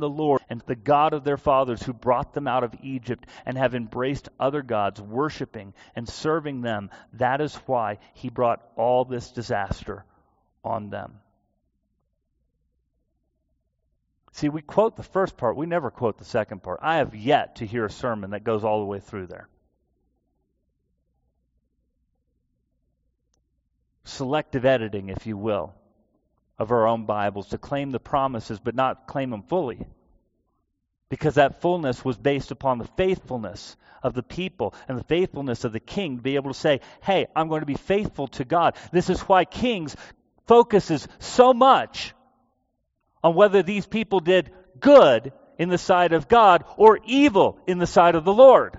the Lord and the God of their fathers who brought them out of Egypt and have embraced other gods, worshiping and serving them. That is why he brought all this disaster on them. See, we quote the first part, we never quote the second part. I have yet to hear a sermon that goes all the way through there. Selective editing, if you will of our own Bibles to claim the promises but not claim them fully. Because that fullness was based upon the faithfulness of the people and the faithfulness of the king to be able to say, hey, I'm going to be faithful to God. This is why Kings focuses so much on whether these people did good in the sight of God or evil in the sight of the Lord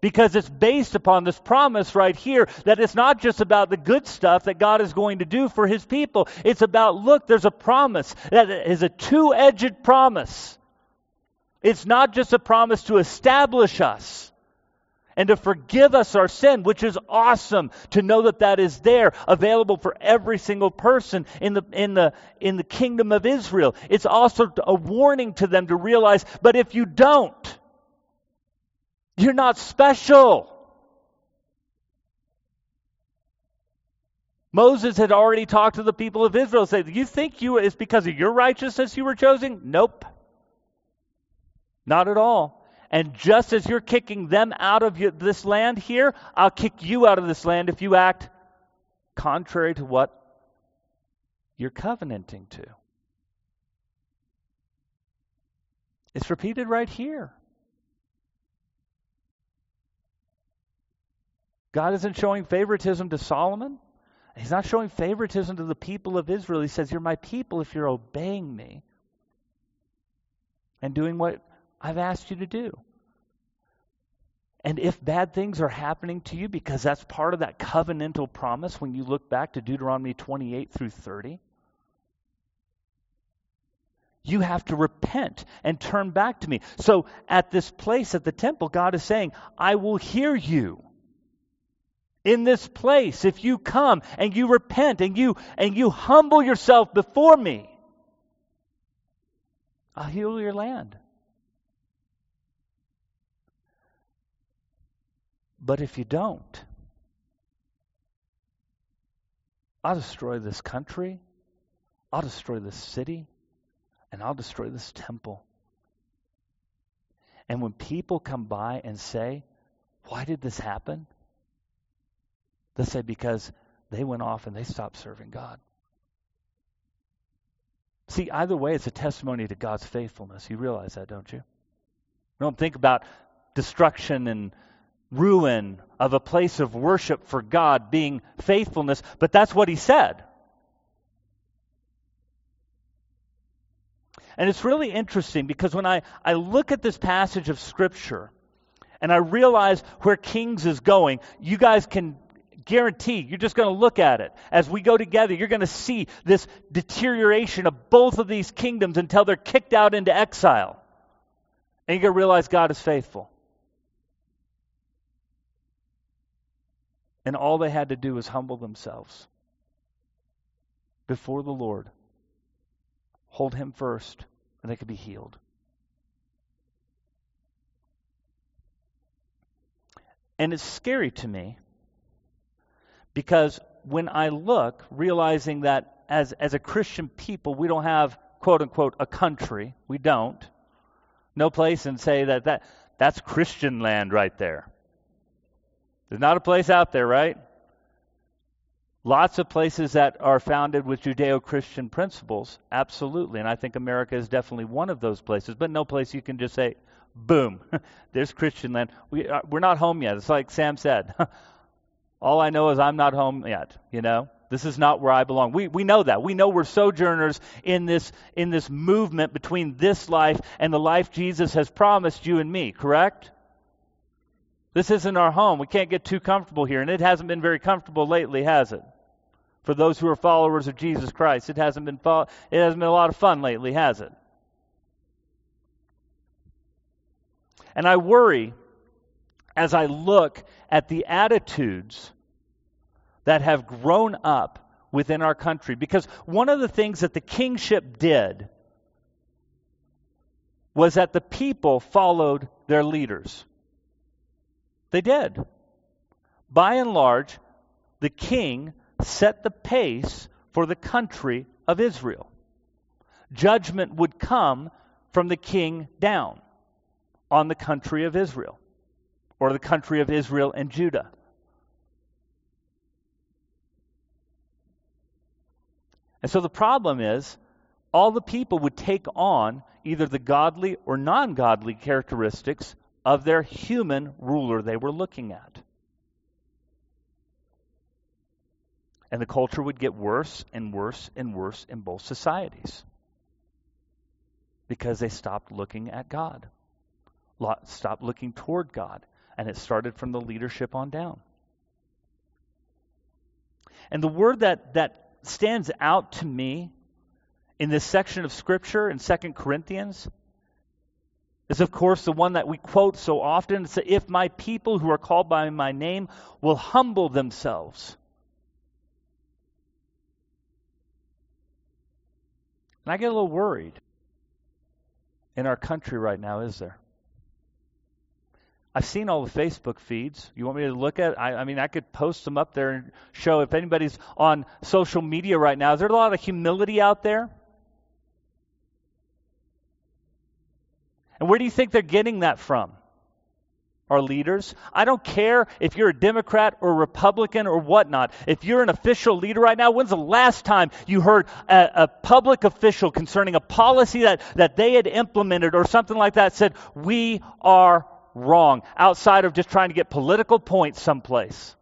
because it's based upon this promise right here that it's not just about the good stuff that God is going to do for his people. It's about, look, there's a promise that is a two edged promise. It's not just a promise to establish us and to forgive us our sin, which is awesome to know that that is there, available for every single person in the, in the, in the kingdom of Israel. It's also a warning to them to realize, but if you don't, you're not special. Moses had already talked to the people of Israel, saying, "You think you it's because of your righteousness you were chosen?" Nope, not at all. And just as you're kicking them out of this land here, I'll kick you out of this land if you act contrary to what you're covenanting to. It's repeated right here. God isn't showing favoritism to Solomon. He's not showing favoritism to the people of Israel. He says, You're my people if you're obeying me and doing what I've asked you to do. And if bad things are happening to you, because that's part of that covenantal promise when you look back to Deuteronomy 28 through 30, you have to repent and turn back to me. So at this place at the temple, God is saying, I will hear you in this place. If you come and you repent and you and you humble yourself before me I'll heal your land. But if you don't I'll destroy this country I'll destroy this city and I'll destroy this temple. And when people come by and say why did this happen they say because they went off and they stopped serving God. See, either way, it's a testimony to God's faithfulness. You realize that, don't you? You don't think about destruction and ruin of a place of worship for God being faithfulness, but that's what he said. And it's really interesting because when I, I look at this passage of Scripture and I realize where Kings is going, you guys can guarantee you're just going to look at it. As we go together, you're going to see this deterioration of both of these kingdoms until they're kicked out into exile. And you're going to realize God is faithful. And all they had to do was humble themselves before the Lord, hold Him first, and they could be healed. And it's scary to me because when I look, realizing that as, as a Christian people, we don't have, quote unquote, a country. We don't. No place and say that, that that's Christian land right there. There's not a place out there, right? Lots of places that are founded with Judeo Christian principles, absolutely. And I think America is definitely one of those places, but no place you can just say, boom, there's Christian land. We, uh, we're not home yet. It's like Sam said. All I know is I'm not home yet, you know? This is not where I belong. We, we know that. We know we're sojourners in this, in this movement between this life and the life Jesus has promised you and me, correct? This isn't our home. We can't get too comfortable here, and it hasn't been very comfortable lately, has it? For those who are followers of Jesus Christ, it hasn't been, fo- it hasn't been a lot of fun lately, has it? And I worry as I look at the attitudes that have grown up within our country. Because one of the things that the kingship did was that the people followed their leaders. They did. By and large, the king set the pace for the country of Israel. Judgment would come from the king down on the country of Israel, or the country of Israel and Judah. And so the problem is, all the people would take on either the godly or non godly characteristics of their human ruler they were looking at. And the culture would get worse and worse and worse in both societies because they stopped looking at God, stopped looking toward God. And it started from the leadership on down. And the word that, that stands out to me in this section of Scripture in 2 Corinthians is, of course, the one that we quote so often. It's if my people who are called by my name will humble themselves. And I get a little worried in our country right now, is there? I've seen all the Facebook feeds. You want me to look at? I, I mean, I could post them up there and show if anybody's on social media right now. Is there a lot of humility out there? And where do you think they're getting that from? Our leaders. I don't care if you're a Democrat or Republican or whatnot. If you're an official leader right now, when's the last time you heard a, a public official concerning a policy that, that they had implemented or something like that said, we are wrong outside of just trying to get political points someplace.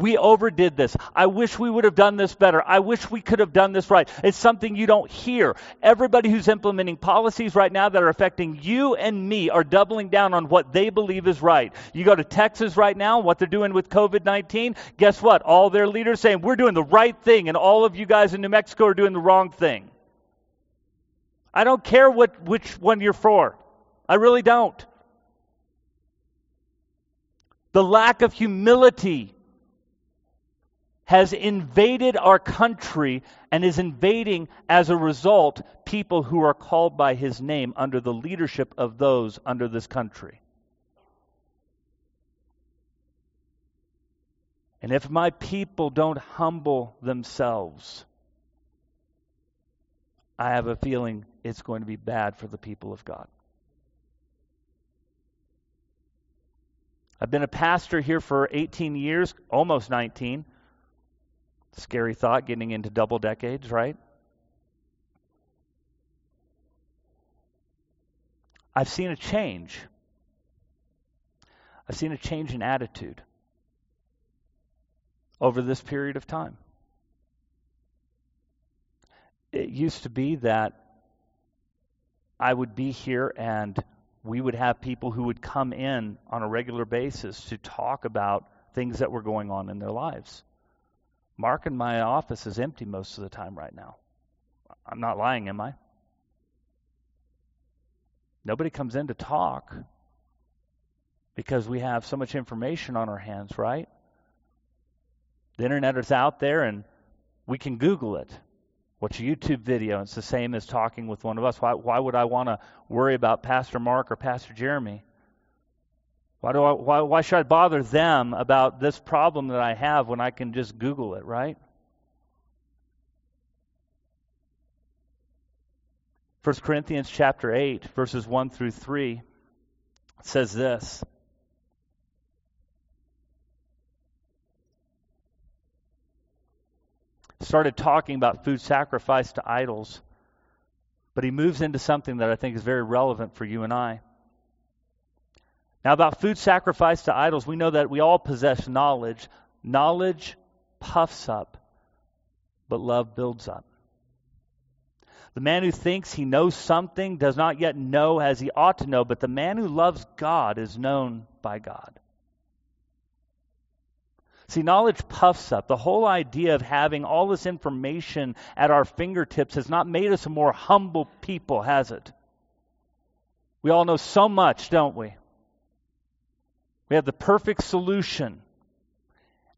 We overdid this. I wish we would have done this better. I wish we could have done this right. It's something you don't hear. Everybody who's implementing policies right now that are affecting you and me are doubling down on what they believe is right. You go to Texas right now, what they're doing with COVID 19, guess what? All their leaders saying, we're doing the right thing, and all of you guys in New Mexico are doing the wrong thing. I don't care what, which one you're for. I really don't. The lack of humility has invaded our country and is invading, as a result, people who are called by his name under the leadership of those under this country. And if my people don't humble themselves, I have a feeling it's going to be bad for the people of God. I've been a pastor here for 18 years, almost 19. Scary thought getting into double decades, right? I've seen a change. I've seen a change in attitude over this period of time. It used to be that I would be here and we would have people who would come in on a regular basis to talk about things that were going on in their lives. Mark in my office is empty most of the time right now. I'm not lying, am I? Nobody comes in to talk because we have so much information on our hands, right? The internet is out there and we can Google it watch a YouTube video. It's the same as talking with one of us. Why, why would I want to worry about Pastor Mark or Pastor Jeremy? Why, do I, why, why should I bother them about this problem that I have when I can just Google it, right? 1 Corinthians chapter 8, verses 1 through 3 says this. Started talking about food sacrificed to idols, but he moves into something that I think is very relevant for you and I. Now, about food sacrificed to idols, we know that we all possess knowledge. Knowledge puffs up, but love builds up. The man who thinks he knows something does not yet know as he ought to know, but the man who loves God is known by God. See, knowledge puffs up. The whole idea of having all this information at our fingertips has not made us a more humble people, has it? We all know so much, don't we? We have the perfect solution.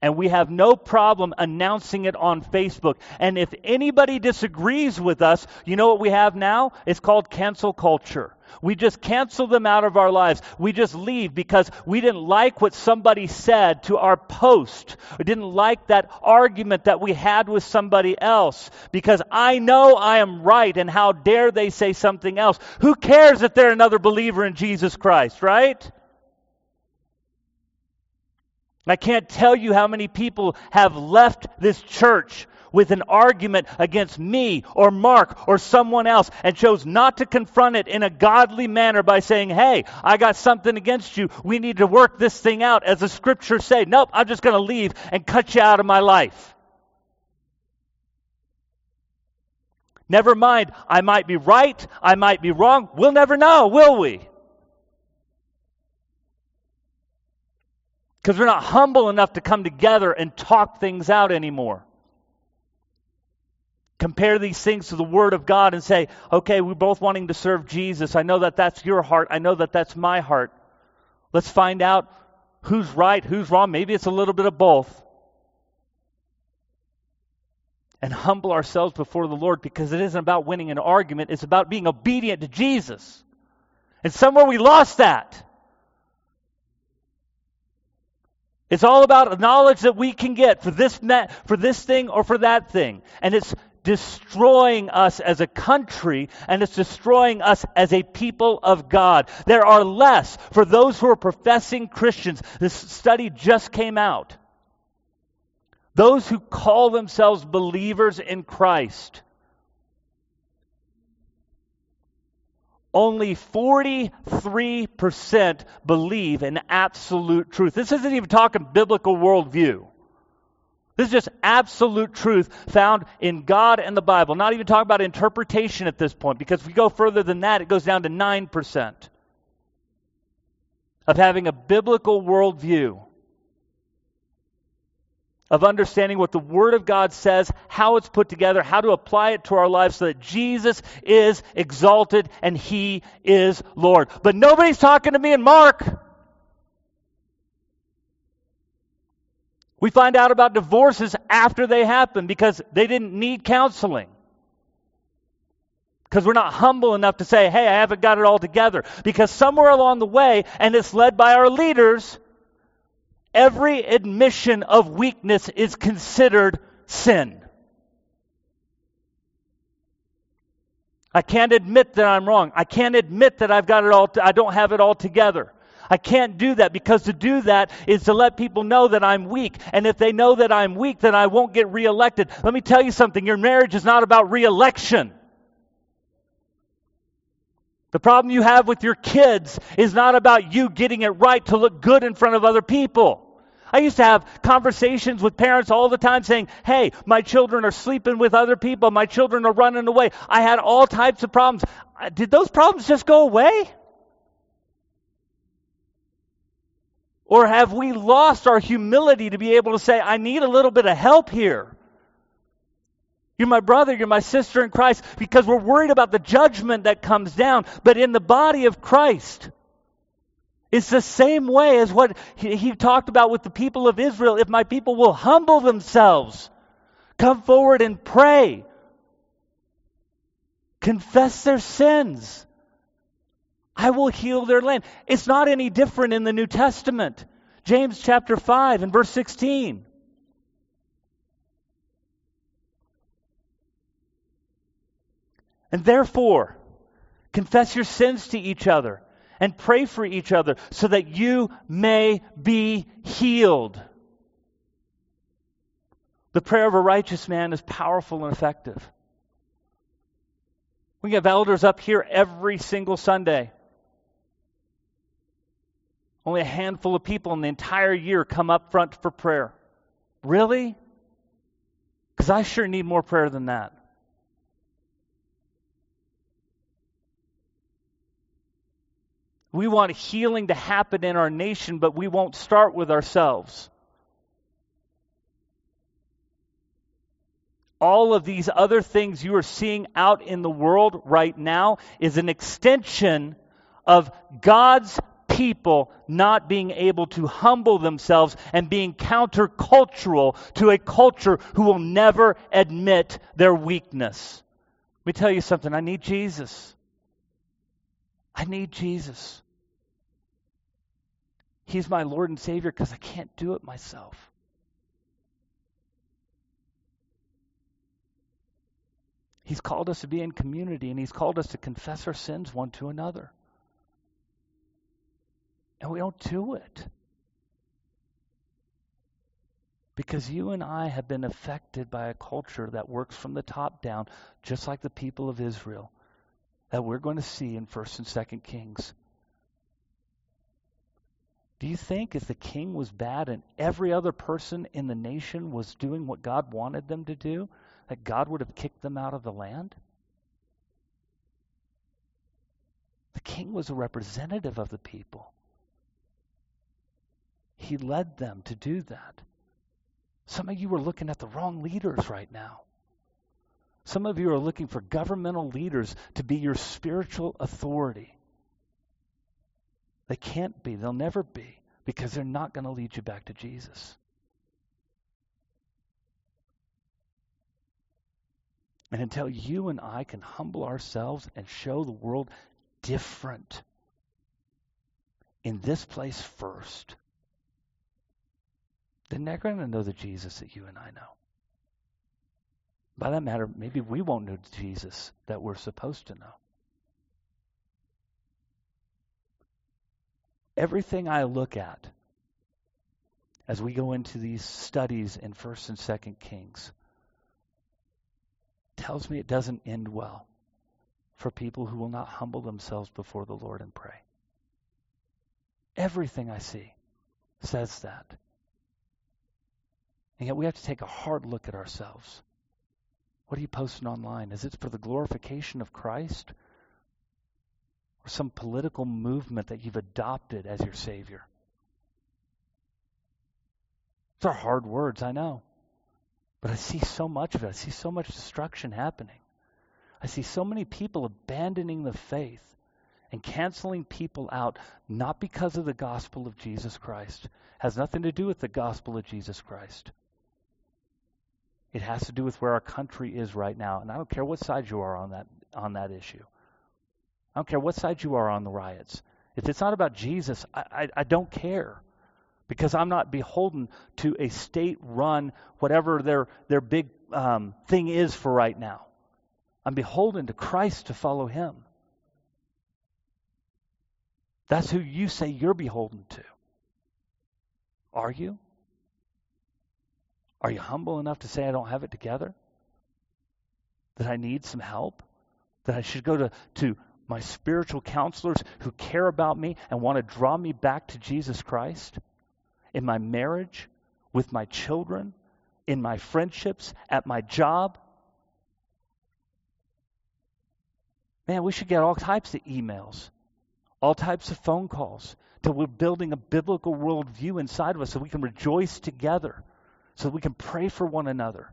And we have no problem announcing it on Facebook. And if anybody disagrees with us, you know what we have now? It's called cancel culture. We just cancel them out of our lives. We just leave because we didn't like what somebody said to our post. We didn't like that argument that we had with somebody else because I know I am right and how dare they say something else. Who cares if they're another believer in Jesus Christ, right? I can't tell you how many people have left this church with an argument against me or Mark or someone else and chose not to confront it in a godly manner by saying, Hey, I got something against you. We need to work this thing out as the scriptures say. Nope, I'm just going to leave and cut you out of my life. Never mind, I might be right, I might be wrong. We'll never know, will we? Because we're not humble enough to come together and talk things out anymore compare these things to the Word of God and say, okay, we're both wanting to serve Jesus. I know that that's your heart. I know that that's my heart. Let's find out who's right, who's wrong. Maybe it's a little bit of both. And humble ourselves before the Lord because it isn't about winning an argument, it's about being obedient to Jesus. And somewhere we lost that. It's all about knowledge that we can get for this, for this thing or for that thing. And it's destroying us as a country and it's destroying us as a people of God. There are less for those who are professing Christians. This study just came out. Those who call themselves believers in Christ. Only 43% believe in absolute truth. This isn't even talking biblical worldview. This is just absolute truth found in God and the Bible. Not even talking about interpretation at this point, because if we go further than that, it goes down to 9% of having a biblical worldview, of understanding what the Word of God says, how it's put together, how to apply it to our lives so that Jesus is exalted and He is Lord. But nobody's talking to me and Mark. We find out about divorces after they happen because they didn't need counseling. Because we're not humble enough to say, hey, I haven't got it all together. Because somewhere along the way, and it's led by our leaders, every admission of weakness is considered sin. I can't admit that I'm wrong. I can't admit that I've got it all, I don't have it all together. I can't do that because to do that is to let people know that I'm weak. And if they know that I'm weak, then I won't get reelected. Let me tell you something your marriage is not about reelection. The problem you have with your kids is not about you getting it right to look good in front of other people. I used to have conversations with parents all the time saying, Hey, my children are sleeping with other people. My children are running away. I had all types of problems. Uh, did those problems just go away? Or have we lost our humility to be able to say, I need a little bit of help here? You're my brother, you're my sister in Christ, because we're worried about the judgment that comes down. But in the body of Christ, it's the same way as what he, he, talked about with the people of Israel. If my people will humble themselves, come forward and pray, confess their sins, I will heal their land. It's not any different in the New Testament. James chapter 5 and verse 16. And therefore, confess your sins to each other and pray for each other so that you may be healed. The prayer of a righteous man is powerful and effective. We have elders up here every single Sunday. Only a handful of people in the entire year come up front for prayer. Really? Because I sure need more prayer than that. We want healing to happen in our nation, but we won't start with ourselves. All of these other things you are seeing out in the world right now is an extension of God's people not being able to humble themselves and being countercultural to a culture who will never admit their weakness. Let me tell you something. I need Jesus. I need Jesus. He's my Lord and Savior because I can't do it myself. He's called us to be in community and He's called us to confess our sins one to another. And we don't do it. Because you and I have been affected by a culture that works from the top down, just like the people of Israel, that we're going to see in 1st and 2nd Kings. Do you think if the king was bad and every other person in the nation was doing what God wanted them to do, that God would have kicked them out of the land? The king was a representative of the people. He led them to do that. Some of you are looking at the wrong leaders right now. Some of you are looking for governmental leaders to be your spiritual authority. They can't be, they'll never be, because they're not going to lead you back to Jesus. And until you and I can humble ourselves and show the world different in this place first, then they're going to know the Jesus that you and I know. By that matter, maybe we won't know Jesus that we're supposed to know. Everything I look at as we go into these studies in 1st and 2nd Kings tells me it doesn't end well for people who will not humble themselves before the Lord and pray. Everything I see says that. And yet we have to take a hard look at ourselves. What are you posting online? Is it for the glorification of Christ? Or some political movement that you've adopted as your Savior? These are hard words, I know. But I see so much of it. I see so much destruction happening. I see so many people abandoning the faith and canceling people out, not because of the gospel of Jesus Christ. Has nothing to do with the gospel of Jesus Christ. It has to do with where our country is right now. And I don't care what side you are on that on that issue. I don't care what side you are on the riots. If it's not about Jesus, I, I, I don't care because I'm not beholden to a state run, whatever their, their big um, thing is for right now. I'm beholden to Christ to follow him. That's who you say you're beholden to. Are you? Are you humble enough to say, I don't have it together? That I need some help? That I should go to, to my spiritual counselors who care about me and want to draw me back to Jesus Christ? in my marriage, with my children, in my friendships, at my job. Man, we should get all types of emails, all types of phone calls, till we're building a biblical worldview inside of us so we can rejoice together, so we can pray for one another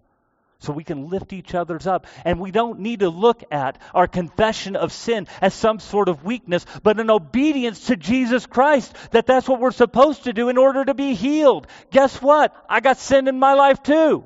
so we can lift each other's up. And we don't need to look at our confession of sin as some sort of weakness, but an obedience to Jesus Christ, that that's what we're supposed to do in order to be healed. Guess what? I got sin in my life too.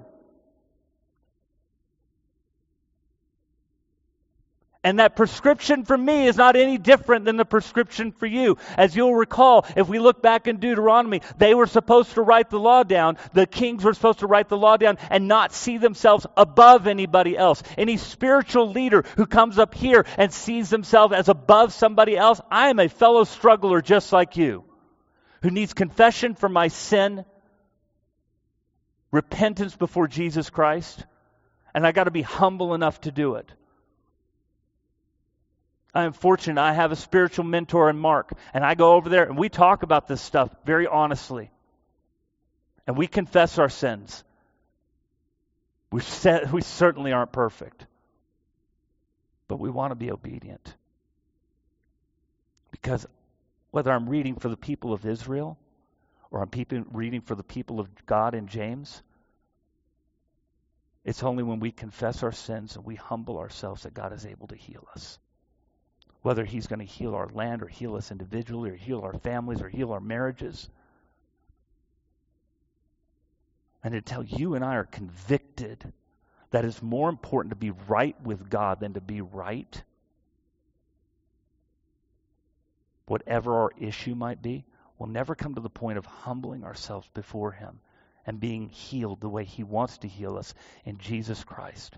And that prescription for me is not any different than the prescription for you. As you'll recall, if we look back in Deuteronomy, they were supposed to write the law down. The kings were supposed to write the law down and not see themselves above anybody else. Any spiritual leader who comes up here and sees themselves as above somebody else, I am a fellow struggler just like you who needs confession for my sin, repentance before Jesus Christ, and I got to be humble enough to do it. I am fortunate. I have a spiritual mentor in Mark, and I go over there and we talk about this stuff very honestly. And we confess our sins. We, we certainly aren't perfect, but we want to be obedient. Because whether I'm reading for the people of Israel or I'm reading for the people of God in James, it's only when we confess our sins and we humble ourselves that God is able to heal us. Whether He's going to heal our land or heal us individually or heal our families or heal our marriages. And until you and I are convicted that it's more important to be right with God than to be right, whatever our issue might be, we'll never come to the point of humbling ourselves before Him and being healed the way He wants to heal us in Jesus Christ.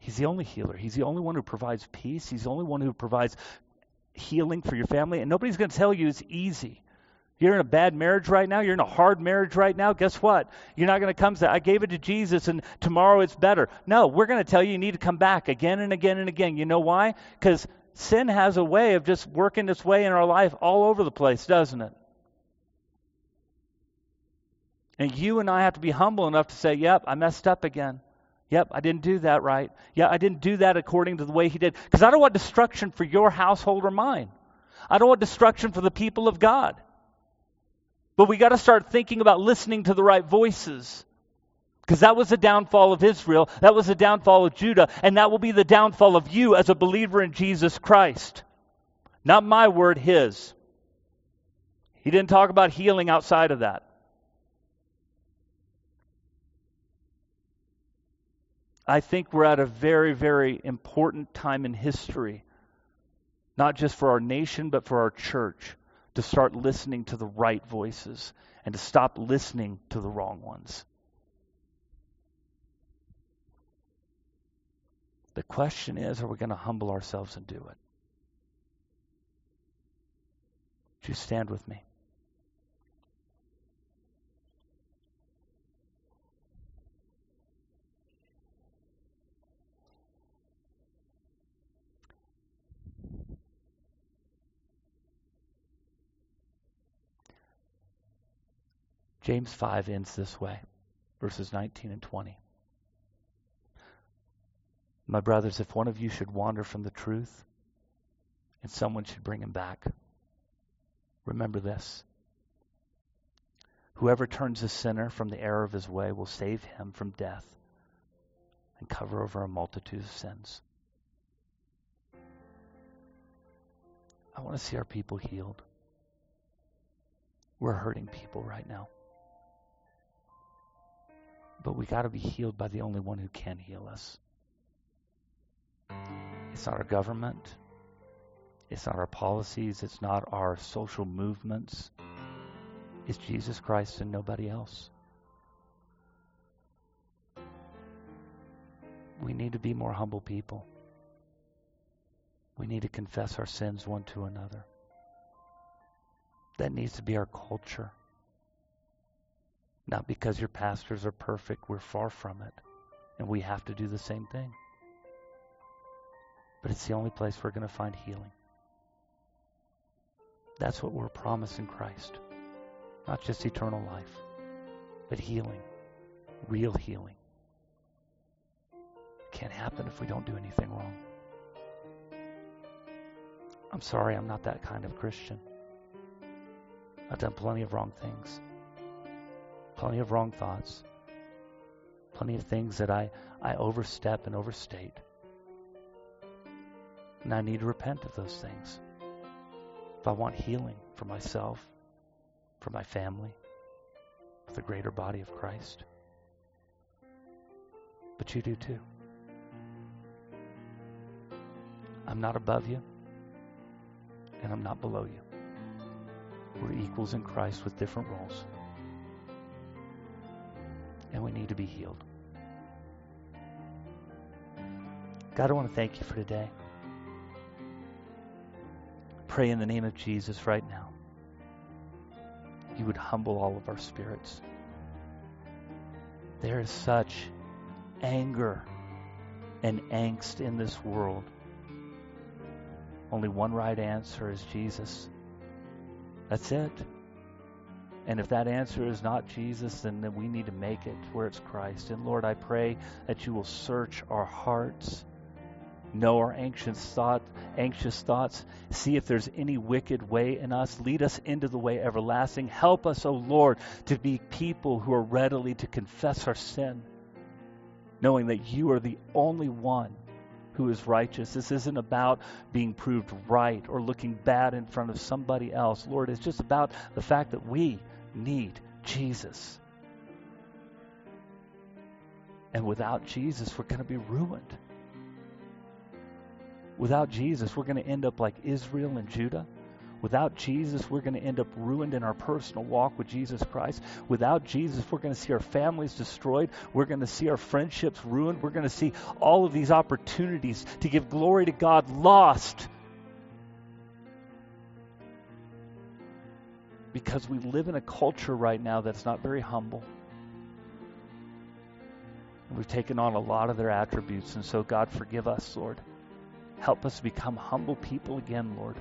He's the only healer. He's the only one who provides peace. He's the only one who provides healing for your family. And nobody's going to tell you it's easy. You're in a bad marriage right now. You're in a hard marriage right now. Guess what? You're not going to come say, I gave it to Jesus and tomorrow it's better. No, we're going to tell you you need to come back again and again and again. You know why? Because sin has a way of just working its way in our life all over the place, doesn't it? And you and I have to be humble enough to say, Yep, I messed up again. Yep, I didn't do that right. Yeah, I didn't do that according to the way he did. Because I don't want destruction for your household or mine. I don't want destruction for the people of God. But we got to start thinking about listening to the right voices. Because that was the downfall of Israel, that was the downfall of Judah, and that will be the downfall of you as a believer in Jesus Christ. Not my word, his. He didn't talk about healing outside of that. I think we're at a very, very important time in history, not just for our nation, but for our church, to start listening to the right voices and to stop listening to the wrong ones. The question is are we going to humble ourselves and do it? Would you stand with me? James 5 ends this way, verses 19 and 20. My brothers, if one of you should wander from the truth and someone should bring him back, remember this. Whoever turns a sinner from the error of his way will save him from death and cover over a multitude of sins. I want to see our people healed. We're hurting people right now. But we got to be healed by the only one who can heal us. It's not our government. It's not our policies. It's not our social movements. It's Jesus Christ and nobody else. We need to be more humble people. We need to confess our sins one to another. That needs to be our culture. Not because your pastors are perfect, we're far from it. And we have to do the same thing. But it's the only place we're going to find healing. That's what we're promised in Christ. Not just eternal life, but healing, real healing. It can't happen if we don't do anything wrong. I'm sorry, I'm not that kind of Christian. I've done plenty of wrong things plenty of wrong thoughts, plenty of things that I, I overstep and overstate. And I need to repent of those things. If I want healing for myself, for my family, for the greater body of Christ. But you do too. I'm not above you, and I'm not below you. We're equals in Christ with different roles and we need to be healed. God, I want to thank you for today. Pray in the name of Jesus right now. You would humble all of our spirits. There is such anger and angst in this world. Only one right answer is Jesus. That's it. And if that answer is not Jesus, then we need to make it where it's Christ. And Lord, I pray that you will search our hearts, know our anxious thought, anxious thoughts, see if there's any wicked way in us, lead us into the way everlasting. Help us, O oh Lord, to be people who are readily to confess our sin, knowing that you are the only one who is righteous. This isn't about being proved right or looking bad in front of somebody else. Lord, it's just about the fact that we need Jesus. And without Jesus, we're going to be ruined. Without Jesus, we're going to end up like Israel and Judah. Without Jesus, we're going to end up ruined in our personal walk with Jesus Christ. Without Jesus, we're going to see our families destroyed. We're going to see our friendships ruined. We're going to see all of these opportunities to give glory to God lost. Because we live in a culture right now that's not very humble. We've taken on a lot of their attributes. And so, God, forgive us, Lord. Help us become humble people again, Lord.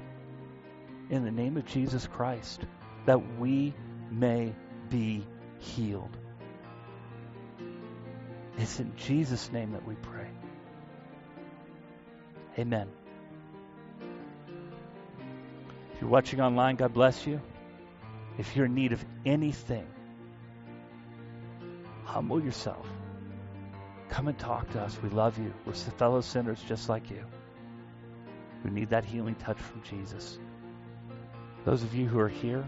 In the name of Jesus Christ, that we may be healed. It's in Jesus' name that we pray. Amen. If you're watching online, God bless you. If you're in need of anything, humble yourself. Come and talk to us. We love you. We're fellow sinners just like you who need that healing touch from Jesus. Those of you who are here,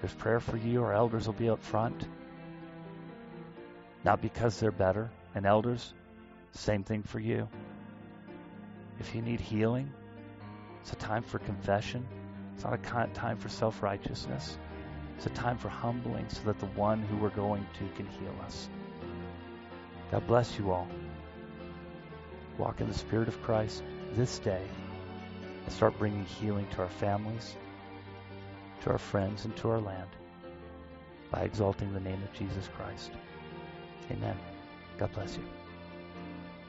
there's prayer for you. Our elders will be up front. Not because they're better. And elders, same thing for you. If you need healing, it's a time for confession. It's not a time for self righteousness. It's a time for humbling so that the one who we're going to can heal us. God bless you all. Walk in the Spirit of Christ this day and start bringing healing to our families, to our friends, and to our land by exalting the name of Jesus Christ. Amen. God bless you.